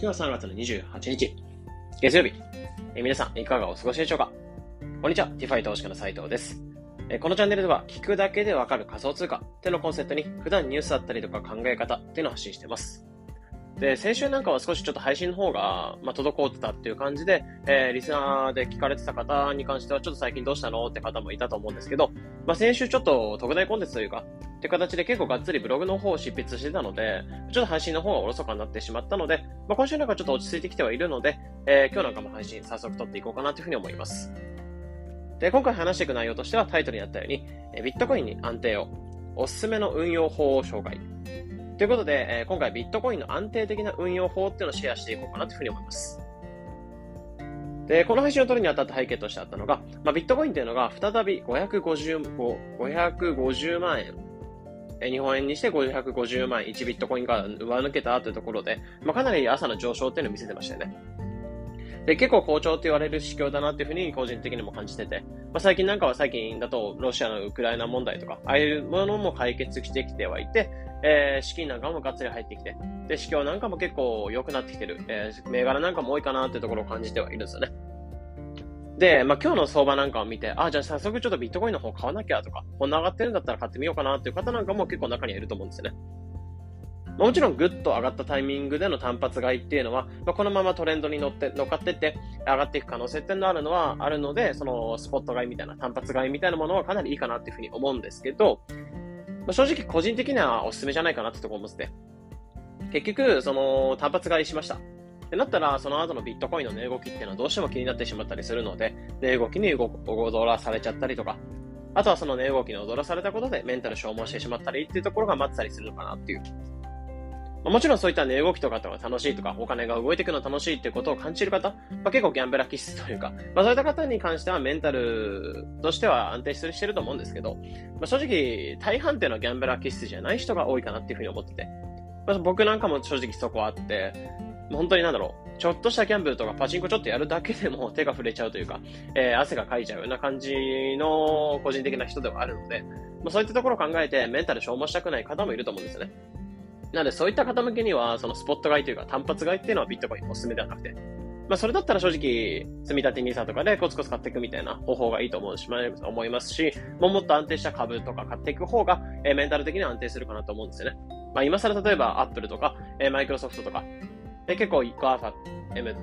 今日は3月の28日、月曜日。え皆さん、いかがお過ごしでしょうか？こんにちは、 DeFi 投資家の斉藤です。えこのチャンネルでは、聞くだけでわかる仮想通貨ってのコンセプトに、普段ニュースだったりとか考え方っていうのを発信してます。で、先週なんかは少しちょっと配信の方が、まあ、滞ってたっていう感じで、えー、リスナーで聞かれてた方に関しては、ちょっと最近どうしたのって方もいたと思うんですけど、まあ、先週ちょっと特大コンテンツというか、っていう形で結構がっつりブログの方を執筆してたので、ちょっと配信の方がおろそかになってしまったので、まあ、今週なんかちょっと落ち着いてきてはいるので、えー、今日なんかも配信早速撮っていこうかなというふうに思います。で、今回話していく内容としてはタイトルにあったように、ビットコインに安定を、おすすめの運用法を紹介。ということで、えー、今回ビットコインの安定的な運用法っていうのをシェアしていこうかなというふうに思います。で、この配信を取るにあたった背景としてあったのが、まあ、ビットコインっていうのが再び550、550万円、日本円にして550万円1ビットコインが上抜けたというところで、まあ、かなり朝の上昇っていうのを見せてましたよね。で、結構好調って言われる指標だなっていうふうに個人的にも感じてて、まあ、最近なんかは最近だとロシアのウクライナ問題とか、ああいうものも解決してきてはいて、えー、資金なんかもがっつり入ってきて、で、市況なんかも結構良くなってきてる、えー、銘柄なんかも多いかなってところを感じてはいるんですよね。で、まあ、今日の相場なんかを見て、あ、じゃあ早速ちょっとビットコインの方買わなきゃとか、こんな上がってるんだったら買ってみようかなっていう方なんかも結構中にはいると思うんですよね。もちろんぐっと上がったタイミングでの単発買いっていうのは、まあ、このままトレンドに乗って乗っかってって上がっていく可能性っていうのあるのはあるので、そのスポット買いみたいな単発買いみたいなものはかなりいいかなっていうふうに思うんですけど、まあ、正直個人的にはおすすめじゃないかなってとこ思って結局、その単発買いしました。ってなったら、その後のビットコインの値動きっていうのはどうしても気になってしまったりするので、値動きに踊らされちゃったりとか、あとはその値動きに踊らされたことでメンタル消耗してしまったりっていうところが待ってたりするのかなっていう。もちろんそういった値動きとかが楽しいとか、お金が動いていくの楽しいっていことを感じる方、まあ、結構ギャンブラー気質というか、まあ、そういった方に関してはメンタルとしては安定してると思うんですけど、まあ、正直、大半っていうのはギャンブラー気質じゃない人が多いかなっていうふうに思ってて、まあ、僕なんかも正直そこあって、本当になんだろう、ちょっとしたギャンブルとかパチンコちょっとやるだけでも 手が触れちゃうというか、えー、汗がかいちゃうような感じの個人的な人ではあるので、まあ、そういったところを考えてメンタル消耗したくない方もいると思うんですよね。なので、そういった方向けには、そのスポット買いというか単発買いっていうのはビットコインおすすめではなくて、まあ、それだったら正直、積み立て NISA とかでコツコツ買っていくみたいな方法がいいと思うし、思いますし、もっと安定した株とか買っていく方が、えー、メンタル的には安定するかなと思うんですよね。まあ、今更例えば Apple とか、えー、Microsoft とか、えー、結構 GAFA、M って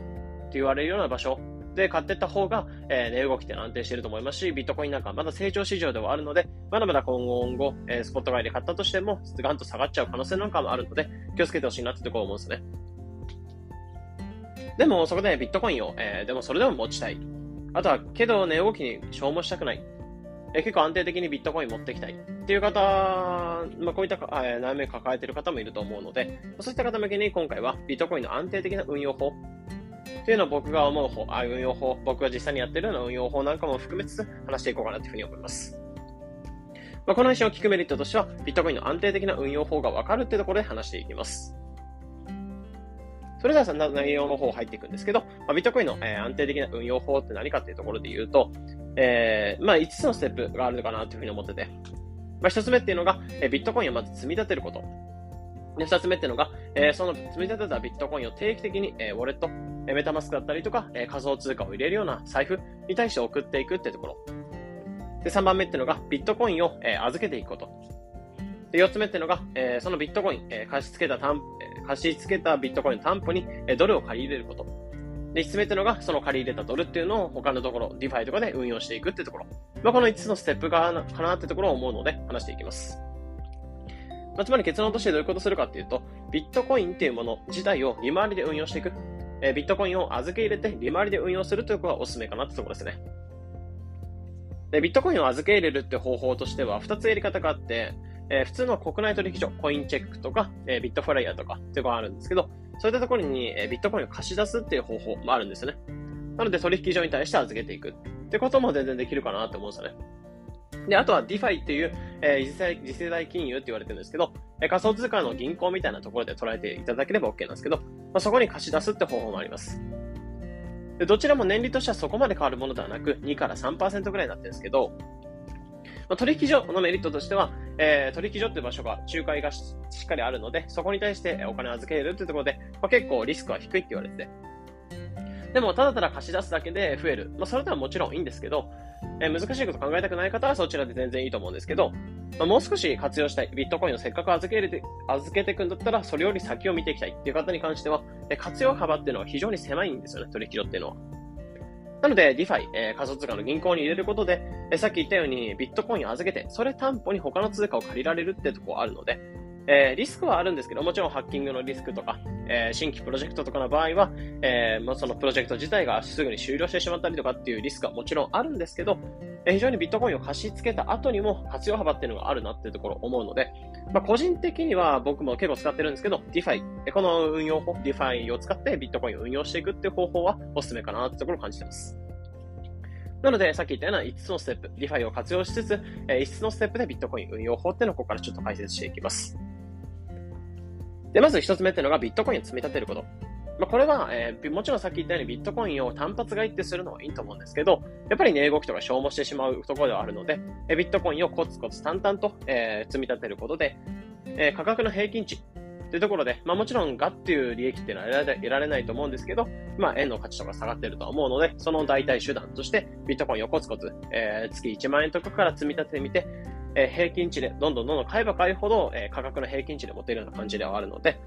言われるような場所で買っていった方が、えー、値動きって安定していると思いますし、ビットコインなんかまだ成長市場ではあるので、まだまだ今後、え、スポット買いで買ったとしても、ガンと下がっちゃう可能性なんかもあるので、気をつけてほしいなってところ思うんですね。でも、そこでビットコインを、えー、でもそれでも持ちたい。あとは、けど値動きに消耗したくない。え、結構安定的にビットコイン持っていきたい。っていう方、まあ、こういった、悩みを抱えている方もいると思うので、そういった方向けに今回はビットコインの安定的な運用法っていうのを僕が思う方、あ運用法、僕が実際にやってるような運用法なんかも含めつつ話していこうかなというふうに思います。まあ、この配信を聞くメリットとしては、ビットコインの安定的な運用法がわかるっていうところで話していきます。それでは内容の方入っていくんですけど、まあ、ビットコインの、えー、安定的な運用法って何かっていうところで言うと、えー、まあ5つのステップがあるのかなというふうに思ってて、まあ1つ目っていうのが、えー、ビットコインをまず積み立てること。で、二つ目っていうのが、えー、その積み立てたビットコインを定期的に、えー、ウォレット、えー、メタマスクだったりとか、えー、仮想通貨を入れるような財布に対して送っていくってところ。で、3番目っていうのが、ビットコインを、えー、預けていくこと。で、4つ目っていうのが、えー、そのビットコイン、えー、貸し付けた担、えー、貸し付けたビットコインの担保に、えー、ドルを借り入れること。で、5つ目っていうのが、その借り入れたドルっていうのを他のところ、 DeFi とかで運用していくってところ。まあ、この5つのステップかなかなってところを思うので、話していきます。まあ、つまり結論としてどういうことするかっていうと、ビットコインっていうもの自体を利回りで運用していく。えー、ビットコインを預け入れて利回りで運用するということがおすすめかなってところですね。で、ビットコインを預け入れるって方法としては2つやり方があって、えー、普通の国内取引所、コインチェックとか、えー、ビットフライヤーとかっていうのがあるんですけど、そういったところに、えー、ビットコインを貸し出すっていう方法もあるんですよね。なので取引所に対して預けていくってことも全然できるかなって思うんですよね。で、あとは DeFi っていう、えー、次世代次世代金融って言われてるんですけど、えー、仮想通貨の銀行みたいなところで捉えていただければ OK なんですけど、まあ、そこに貸し出すって方法もあります。でどちらも年利としてはそこまで変わるものではなく、2から3%ぐらいになってるんですけど、まあ、取引所のメリットとしては、えー、取引所っていう場所が、仲介がしっかりあるので、そこに対してお金を預けるっていうところで、まあ、結構リスクは低いって言われてて。でも、ただただ貸し出すだけで増える。まあ、それではもちろんいいんですけど、え、難しいこと考えたくない方はそちらで全然いいと思うんですけど、ま、もう少し活用したい。ビットコインをせっかく預けて、預けていくんだったら、それより先を見ていきたいっていう方に関しては、え、活用幅っていうのは非常に狭いんですよね、取引所っていうのは。なので、DeFi、えー、仮想通貨の銀行に入れることで、え、さっき言ったようにビットコインを預けて、それ担保に他の通貨を借りられるってとこあるので、えー、リスクはあるんですけど、もちろんハッキングのリスクとか、えー、新規プロジェクトとかの場合は、えー、まあ、そのプロジェクト自体がすぐに終了してしまったりとかっていうリスクはもちろんあるんですけど、え非常にビットコインを貸し付けた後にも活用幅っていうのがあるなっていうところを思うので、まあ、個人的には僕も結構使ってるんですけど、DeFi、この運用法、DeFi を使ってビットコインを運用していくっていう方法はおすすめかなってところを感じてます。なので、さっき言ったような5つのステップ、DeFi を活用しつつ、5つのステップでビットコイン運用法っていうのをここからちょっと解説していきます。で、まず一つ目っていうのがビットコインを積み立てること。まあ、これは、えー、もちろんさっき言ったようにビットコインを単発買いってするのはいいと思うんですけど、やっぱり値動きとか消耗してしまうところではあるので、えビットコインをコツコツ淡々と、えー、積み立てることで、えー、価格の平均値というところで、まあもちろんガっていう利益っていうのは得られないと思うんですけど、まあ円の価値とか下がってるとは思うので、その代替手段としてビットコインをコツコツ、えー、月1万円とかから積み立ててみて、え、平均値でどんどんどんどん買えば買うほど、え、価格の平均値で持てるような感じではあるので、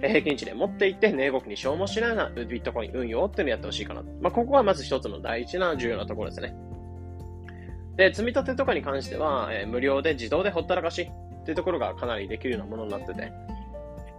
平均値で持っていって、値動きに消耗しないようなビットコイン運用っていうのをやってほしいかな。まあ、ここはまず一つの大事な重要なところですね。で、積み立てとかに関しては、え、無料で自動でほったらかしっていうところがかなりできるようなものになってて、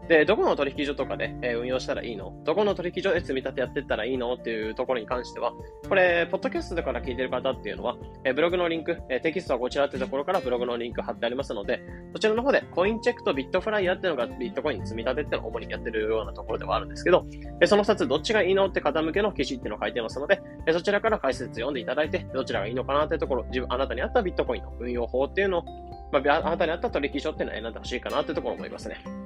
で、どこの取引所とかで、え、運用したらいいの？どこの取引所で積み立てやってったらいいの？っていうところに関しては、これ、ポッドキャストから聞いてる方っていうのは、え、ブログのリンク、え、テキストはこちらってところからブログのリンク貼ってありますので、そちらの方でコインチェックとビットフライヤーっていうのがビットコイン積み立てっていうのを主にやってるようなところではあるんですけど、えその2つどっちがいいのって方向けの記事っていうのを書いてますので、えそちらから解説読んでいただいて、どちらがいいのかなっていうところ、自分、あなたに合ったビットコインの運用法っていうのを、まあ、あなたに合った取引所っていうのを選んでほしいかなっていうところ思いますね。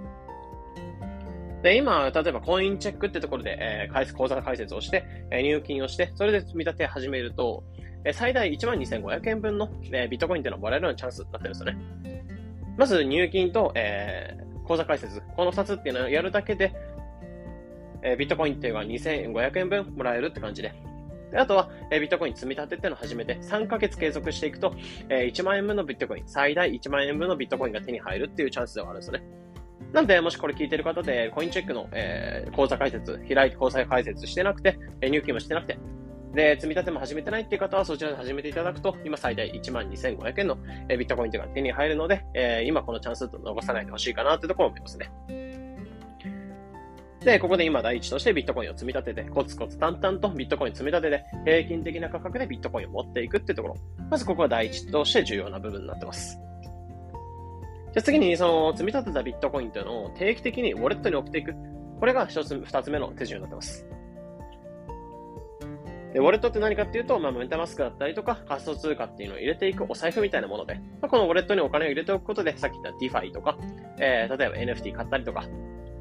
で、今、例えばコインチェックってところで、えー、口座開設をして、えー、入金をして、それで積み立て始めると、えー、最大12,500円分の、えー、ビットコインっていうのをもらえるようなチャンスになってるんですよね。まず入金と、えー、口座開設、この2つっていうのをやるだけで、えー、ビットコインっていうのは2,500円分もらえるって感じで。であとは、えー、ビットコイン積み立てっていうのを始めて、3ヶ月継続していくと、えー、1万円分のビットコイン、最大1万円分のビットコインが手に入るっていうチャンスではあるんですよね。なんで、もしこれ聞いてる方で、コインチェックの、えー、口座開設、開いて口座開設してなくて、入金もしてなくて、で、積み立ても始めてないっていう方は、そちらで始めていただくと、今最大12,500円の、ビットコインというのが手に入るので、えー、今このチャンスと逃さないでほしいかなというところを思いますね。で、ここで今第一としてビットコインを積み立てて、コツコツ淡々とビットコイン積み立てて、平均的な価格でビットコインを持っていくっていうところ。まずここは第一として重要な部分になってます。じゃ次に、その、積み立てたビットコインというのを定期的にウォレットに送っていく。これが一つ、二つ目の手順になってます。で、ウォレットって何かっていうと、まあ、メタマスクだったりとか、仮想通貨っていうのを入れていくお財布みたいなもので、まあ、このウォレットにお金を入れておくことで、さっき言った DeFi とか、えー、例えば NFT 買ったりとか、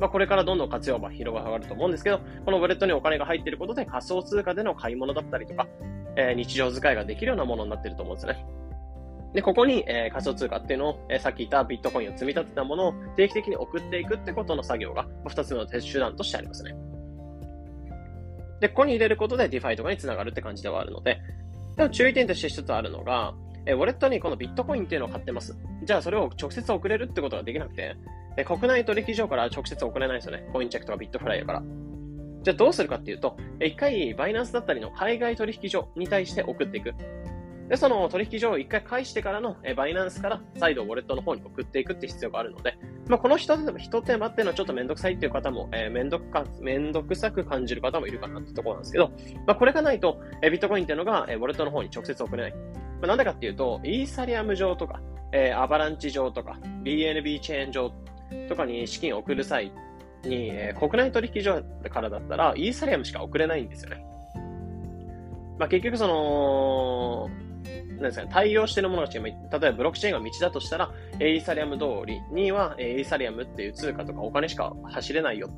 まあ、これからどんどん活用が広がると思うんですけど、このウォレットにお金が入っていることで仮想通貨での買い物だったりとか、えー、日常使いができるようなものになっていると思うんですね。で、ここに、えー、仮想通貨っていうのを、えー、さっき言ったビットコインを積み立てたものを定期的に送っていくってことの作業が、二つの手段としてありますね。で、ここに入れることで DeFi とかにつながるって感じではあるので、でも注意点として一つあるのが、えー、ウォレットにこのビットコインっていうのを買ってます。じゃあそれを直接送れるってことができなくて、えー、国内取引所から直接送れないですよね。コインチェックとかビットフライヤーから。じゃあどうするかっていうと、一回バイナンスだったりの海外取引所に対して送っていく。で、その取引所を一回返してからの、えバイナンスから再度ウォレットの方に送っていくって必要があるので、まあ、この一手間、一手間っていうのはちょっとめんどくさいっていう方も、えー、めんどくか、めんどくさく感じる方もいるかなってところなんですけど、まあ、これがないと、えビットコインっていうのが、えウォレットの方に直接送れない。まあ、なんでかっていうと、イーサリアム上とか、えー、アバランチ上とか、BNB チェーン上とかに資金を送る際に、えー、国内取引所からだったら、イーサリアムしか送れないんですよね。まあ、結局その、なんですか、対応しているものが違う。例えばブロックチェーンが道だとしたら、エイサリアム通りには、エイサリアムっていう通貨とかお金しか走れないよ。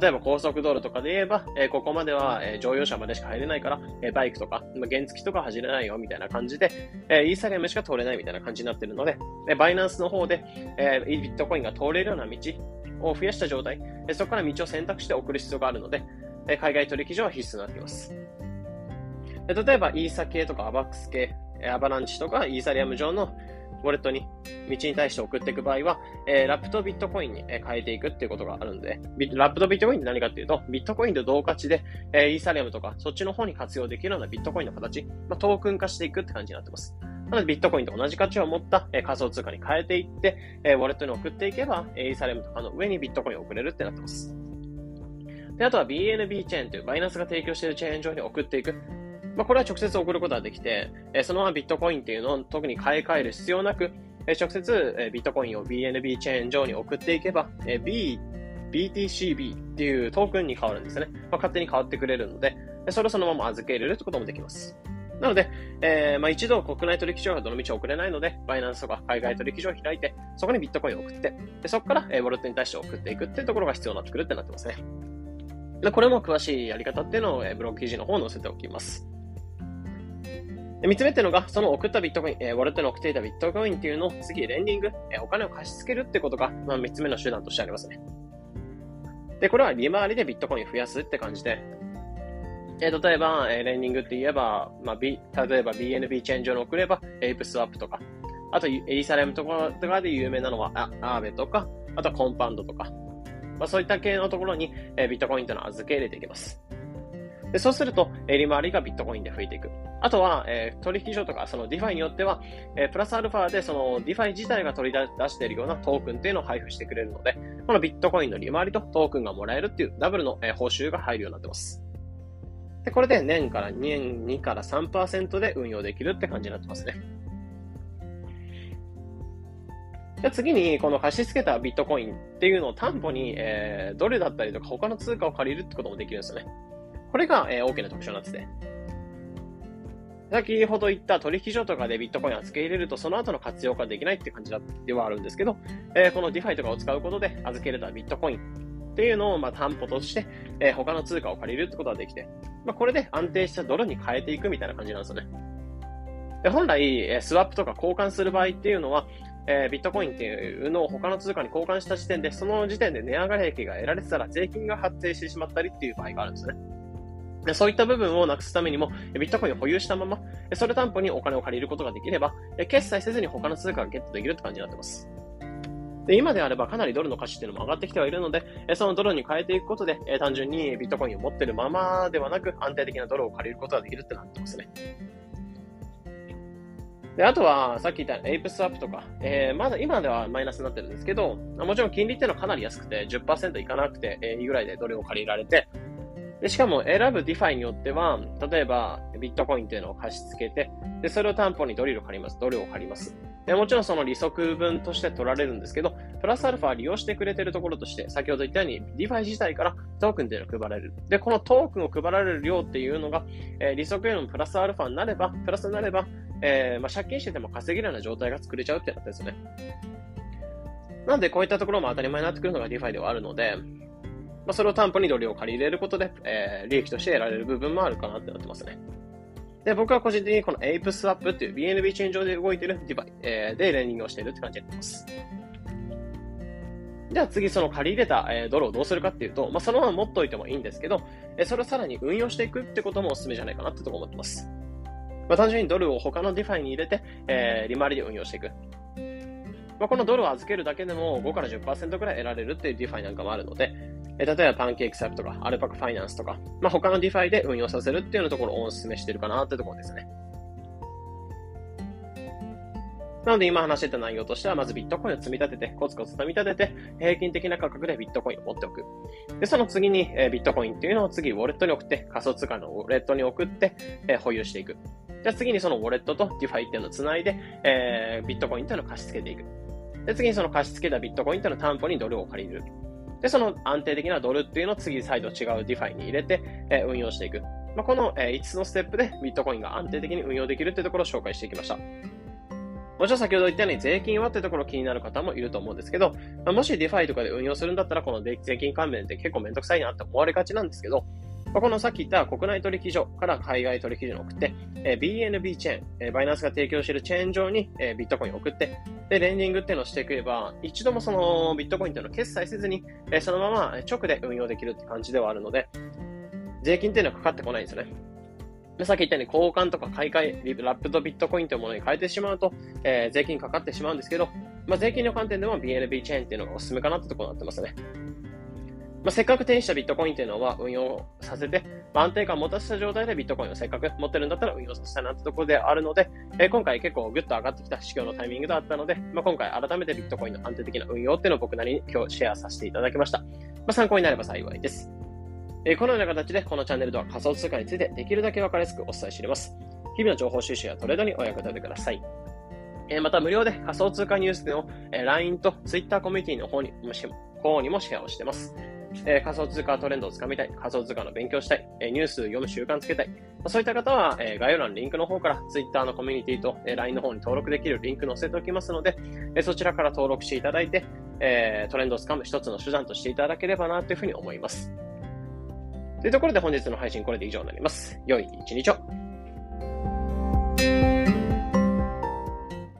例えば高速道路とかで言えば、ここまでは、乗用車までしか入れないから、バイクとか、原付とか走れないよみたいな感じで、え、イーサリアムしか通れないみたいな感じになってるので、バイナンスの方で、ビットコインが通れるような道を増やした状態、そこから道を選択して送る必要があるので、海外取引所は必須になっています。例えば、イーサ系とかアバックス系、アバランチとかイーサリアム上のウォレットに、道に対して送っていく場合は、えー、ラップとビットコインに変えていくっていうことがあるんで、ラップとビットコインって何かっていうと、ビットコインと同価値で、えー、イーサリアムとか、そっちの方に活用できるようなビットコインの形、まあ、トークン化していくって感じになってます。なので、ビットコインと同じ価値を持った、えー、仮想通貨に変えていって、えー、ウォレットに送っていけば、えー、イーサリアムとかの上にビットコインを送れるってなってます。で、あとは BNB チェーンというバイナンスが提供しているチェーン上に送っていく。まあ、これは直接送ることができて、えー、そのままビットコインっていうのを特に買い替える必要なく、えー、直接、えー、ビットコインを BNB チェーン上に送っていけば、えー、B、BTCB っていうトークンに変わるんですね。まあ、勝手に変わってくれるので、それをそのまま預け入れるってこともできます。なので、えー、まあ、一度国内取引所がどの道送れないので、バイナンスとか海外取引所を開いて、そこにビットコインを送って、でそこから、えー、ウォレットに対して送っていくっていうところが必要になってくるってなってますね。でこれも詳しいやり方っていうのを、えー、ブログ記事の方に載せておきます。三つ目っていうのが、その送ったビットコイン、えー、ウォレットに送っていたビットコインっていうのを次、レンディング、えー、お金を貸し付けるってことが、まあ、三つ目の手段としてありますね。で、これは利回りでビットコイン増やすって感じで、えー、例えば、えー、レンディングって言えば、まあ、B、例えば BNB チェーン上に送れば、 ApeSwap とか、あと、イーサリアムとかとかで有名なのは、 Aave とか、あとは Compound とか、まあ、そういった系のところに、えー、ビットコインというのを預け入れていきます。でそうすると、え利回りがビットコインで増えていく。あとは、え、取引所とか、その DeFi によっては、え、プラスアルファで、その DeFi 自体が取り出しているようなトークンっていうのを配布してくれるので、このビットコインの利回りとトークンがもらえるっていうダブルの、え、報酬が入るようになってます。で、これで年から2年2から3%で運用できるって感じになってますね。じゃ次に、この貸し付けたビットコインっていうのを担保に、えー、ドルだったりとか他の通貨を借りるってこともできるんですよね。これが、えー、大きな特徴になってて。先ほど言った取引所とかでビットコインを預け入れると、その後の活用ができないって感じではあるんですけど、えー、この DeFi とかを使うことで預け入れたビットコインっていうのをまあ担保として、えー、他の通貨を借りるってことができて、まあ、これで安定したドルに変えていくみたいな感じなんですよね。で本来、えー、スワップとか交換する場合っていうのは、えー、ビットコインっていうのを他の通貨に交換した時点で、その時点で値上がり益が得られてたら税金が発生してしまったりっていう場合があるんですね。そういった部分をなくすためにも、ビットコインを保有したまま、それ担保にお金を借りることができれば、決済せずに他の通貨がゲットできるって感じになってます。で今であればかなりドルの価値っていうのも上がってきてはいるので、そのドルに変えていくことで、単純にビットコインを持ってるままではなく、安定的なドルを借りることができるってなってますね。で、あとは、さっき言ったエイプスワップとか、えー、まだ今ではマイナスになってるんですけど、もちろん金利っていうのはかなり安くて、10%いかなくて、えー、いいぐらいでドルを借りられて、で、しかも選ぶ DeFi によっては、例えばビットコインっていうのを貸し付けて、で、それを担保にドリルを借ります。ドルを借ります。で、もちろんその利息分として取られるんですけど、プラスアルファ利用してくれてるところとして、先ほど言ったように DeFi 自体からトークンっていうのを配られる。で、このトークンを配られる量っていうのが、えー、利息よりもプラスアルファになれば、プラスになれば、えー、まあ、借金してても稼げるような状態が作れちゃうってなったんですよね。なんでこういったところも当たり前になってくるのが DeFi ではあるので、まあ、それを担保にドルを借り入れることで、えー、利益として得られる部分もあるかなってなってますね。で、僕は個人的にこの Ape Swap っていう BNB チェーン上で動いてる DeFi、えー、でレンディングをしているって感じになってます。じゃあ次その借り入れた、えー、ドルをどうするかっていうと、まあ、そのまま持っておいてもいいんですけど、え、それをさらに運用していくってこともお勧めじゃないかなってとこ思ってます。まあ、単純にドルを他の DeFi に入れて、えー、利回りで運用していく。まあ、このドルを預けるだけでも5から10%くらい得られるっていう DeFi なんかもあるので、え例えば PancakeSwap とか、 Alpaca Finance とか、まあ、他の DeFi で運用させるっていうようなところをお勧めしてるかなってところですね。なので今話してた内容としては、まずビットコインを積み立てて、コツコツ積み立てて、平均的な価格でビットコインを持っておく。で、その次に、え、ビットコインっていうのを次、ウォレットに送って、仮想通貨のウォレットに送って、え、保有していく。じゃあ次にそのウォレットと DeFi っていうのを繋いで、え、ビットコインっていうのを貸し付けていく。で、次にその貸し付けたビットコインっていうのを担保にドルを借りる。で、その安定的なドルっていうのを次再度違う DeFi に入れて、え、運用していく。まあ、この、え、5つのステップでビットコインが安定的に運用できるっていうところを紹介していきました。もちろん先ほど言ったように税金はってところ気になる方もいると思うんですけど、ま、もし DeFi とかで運用するんだったら、この税金関連って結構めんどくさいなって思われがちなんですけど、まあ、このさっき言った国内取引所から海外取引所に送って、えー、BNB チェーン、えー、バイナンスが提供しているチェーン上に、えー、ビットコインを送って、で、レンディングっていうのをしてくれば、一度もそのビットコインっていうのを決済せずに、えー、そのまま直で運用できるって感じではあるので、税金っていうのはかかってこないんですね。さっき言ったように交換とか買い替え、ラップとビットコインというものに変えてしまうと、えー、税金かかってしまうんですけど、まあ、税金の観点でも BNB チェーンっていうのがおすすめかなってところになってますね。まあ、せっかく手にしたビットコインっていうのは運用させて、まあ、安定感を持たせた状態でビットコインをせっかく持ってるんだったら運用させたいなってところであるので、えー、今回結構グッと上がってきた市況のタイミングだったので、まあ、今回改めてビットコインの安定的な運用っていうのを僕なりに今日シェアさせていただきました。まあ、参考になれば幸いです。えこのような形でこのチャンネルでは仮想通貨についてできるだけ分かりやすくお伝えしています。日々の情報収集やトレードにお役立てください。えまた無料で仮想通貨ニュースの、え LINE と Twitter コミュニティの方にも方にもシェアをしています。え仮想通貨トレンドをつかみたい、仮想通貨の勉強したい、えニュース読む習慣つけたい、まあそういった方は、え概要欄のリンクの方から Twitter のコミュニティと、え LINE の方に登録できるリンク載せておきますので、えそちらから登録していただいて、えトレンドをつかむ一つの手段としていただければなというふうに思います。というところで本日の配信これで以上になります。良い一日を。